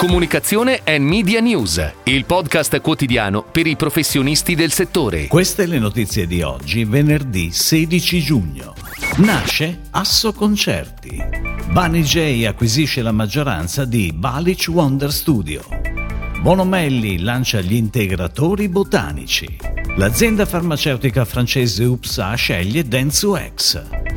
Comunicazione e Media News, il podcast quotidiano per i professionisti del settore. Queste le notizie di oggi, venerdì 16 giugno. Nasce Asso Concerti. Bunny J acquisisce la maggioranza di Balich Wonder Studio. Bonomelli lancia gli integratori botanici. L'azienda farmaceutica francese UPSA sceglie Dentsu-X.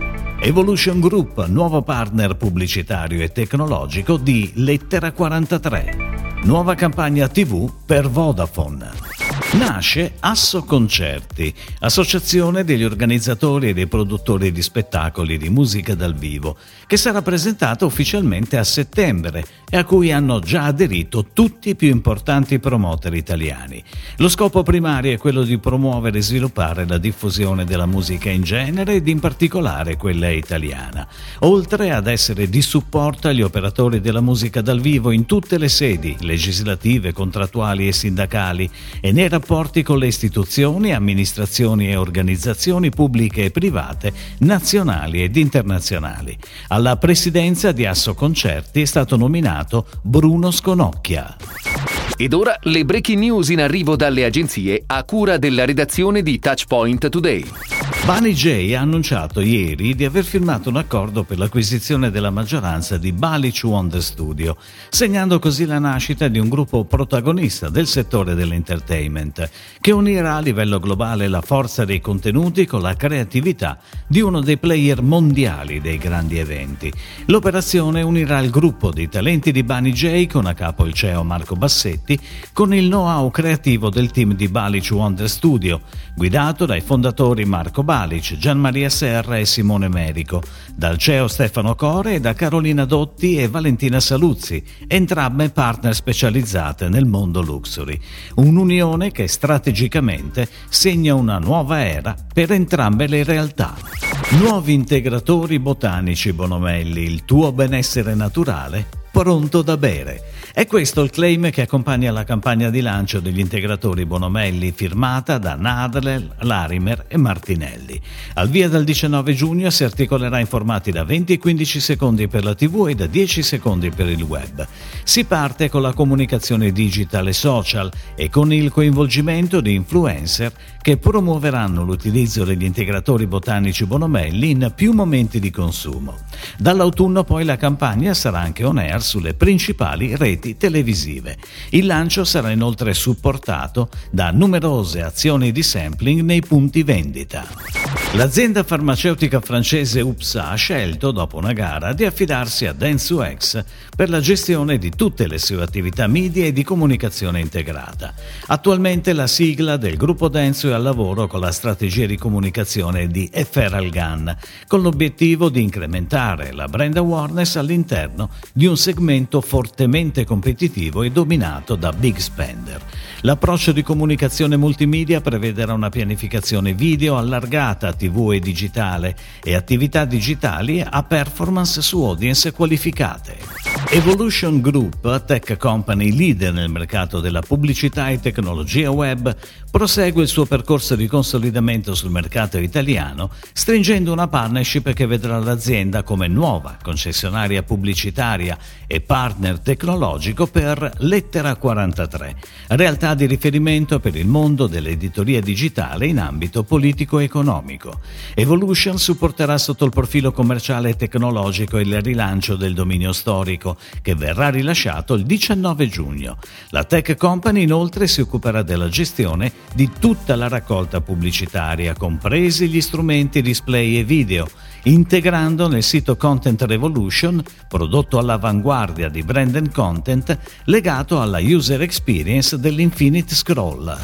Evolution Group, nuovo partner pubblicitario e tecnologico di Lettera 43. Nuova campagna TV per Vodafone. Nasce Asso Concerti, associazione degli organizzatori e dei produttori di spettacoli di musica dal vivo, che sarà presentata ufficialmente a settembre e a cui hanno già aderito tutti i più importanti promoter italiani. Lo scopo primario è quello di promuovere e sviluppare la diffusione della musica in genere ed in particolare quella italiana, oltre ad essere di supporto agli operatori della musica dal vivo in tutte le sedi, legislative, contrattuali e sindacali, e nei rapporti con le istituzioni, amministrazioni e organizzazioni pubbliche e private, nazionali ed internazionali. Alla presidenza di Asso Concerti è stato nominato Bruno Sconocchia. Ed ora le breaking news in arrivo dalle agenzie a cura della redazione di Touchpoint Today. J ha annunciato ieri di aver firmato un accordo per l'acquisizione della maggioranza di Balich Wonder Studio, segnando così la nascita di un gruppo protagonista del settore dell'entertainment, che unirà a livello globale la forza dei contenuti con la creatività di uno dei player mondiali dei grandi eventi. L'operazione unirà il gruppo di talenti di J con a capo il CEO Marco Bassetti con il know-how creativo del team di Balich Wonder Studio, guidato dai fondatori Marco Balic, Gian Maria Serra e Simone Merico, dal CEO Stefano Core e da Carolina Dotti e Valentina Saluzzi, entrambe partner specializzate nel mondo luxury. Un'unione che strategicamente segna una nuova era per entrambe le realtà. Nuovi integratori botanici Bonomelli, il tuo benessere naturale pronto da bere. È questo il claim che accompagna la campagna di lancio degli integratori Bonomelli firmata da Nadler, Larimer e Martinelli. Al via dal 19 giugno si articolerà in formati da 20 e 15 secondi per la TV e da 10 secondi per il web. Si parte con la comunicazione digital e social e con il coinvolgimento di influencer che promuoveranno l'utilizzo degli integratori botanici Bonomelli in più momenti di consumo. Dall'autunno poi la campagna sarà anche on air sulle principali reti televisive. Il lancio sarà inoltre supportato da numerose azioni di sampling nei punti vendita. L'azienda farmaceutica francese UPSA ha scelto, dopo una gara, di affidarsi a Dentsu-X per la gestione di tutte le sue attività media e di comunicazione integrata. Attualmente la sigla del gruppo Dentsu è al lavoro con la strategia di comunicazione di Eferal Gun, con l'obiettivo di incrementare la brand awareness all'interno di un segmento fortemente competitivo e dominato da big spender. L'approccio di comunicazione multimedia prevederà una pianificazione video allargata TV e digitale e attività digitali a performance su audience qualificate. Evolution Group, tech company leader nel mercato della pubblicità e tecnologia web, prosegue il suo percorso di consolidamento sul mercato italiano, stringendo una partnership che vedrà l'azienda come nuova concessionaria pubblicitaria e partner tecnologico per Lettera 43, realtà di riferimento per il mondo dell'editoria digitale in ambito politico-economico. Evolution supporterà sotto il profilo commerciale e tecnologico il rilancio del dominio storico che verrà rilasciato il 19 giugno. La Tech Company inoltre si occuperà della gestione di tutta la raccolta pubblicitaria, compresi gli strumenti display e video, integrando nel sito Content Revolution, prodotto all'avanguardia di brand and content, legato alla user experience dell'Infinite Scroll.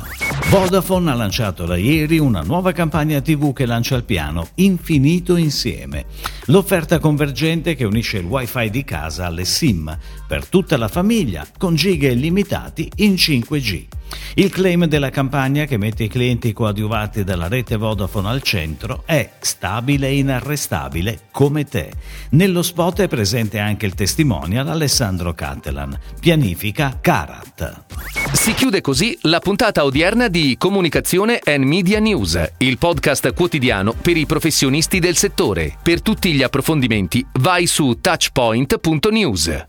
Vodafone ha lanciato da ieri una nuova campagna TV che lancia il piano Infinito Insieme, l'offerta convergente che unisce il wifi di casa alle SIM per tutta la famiglia con giga illimitati in 5G. Il claim della campagna che mette i clienti coadiuvati dalla rete Vodafone al centro è stabile e inarrestabile come te. Nello spot è presente anche il testimonial Alessandro Cattelan. Pianifica Karat. Si chiude così la puntata odierna di Comunicazione and Media News, il podcast quotidiano per i professionisti del settore. Per tutti gli approfondimenti vai su touchpoint.news.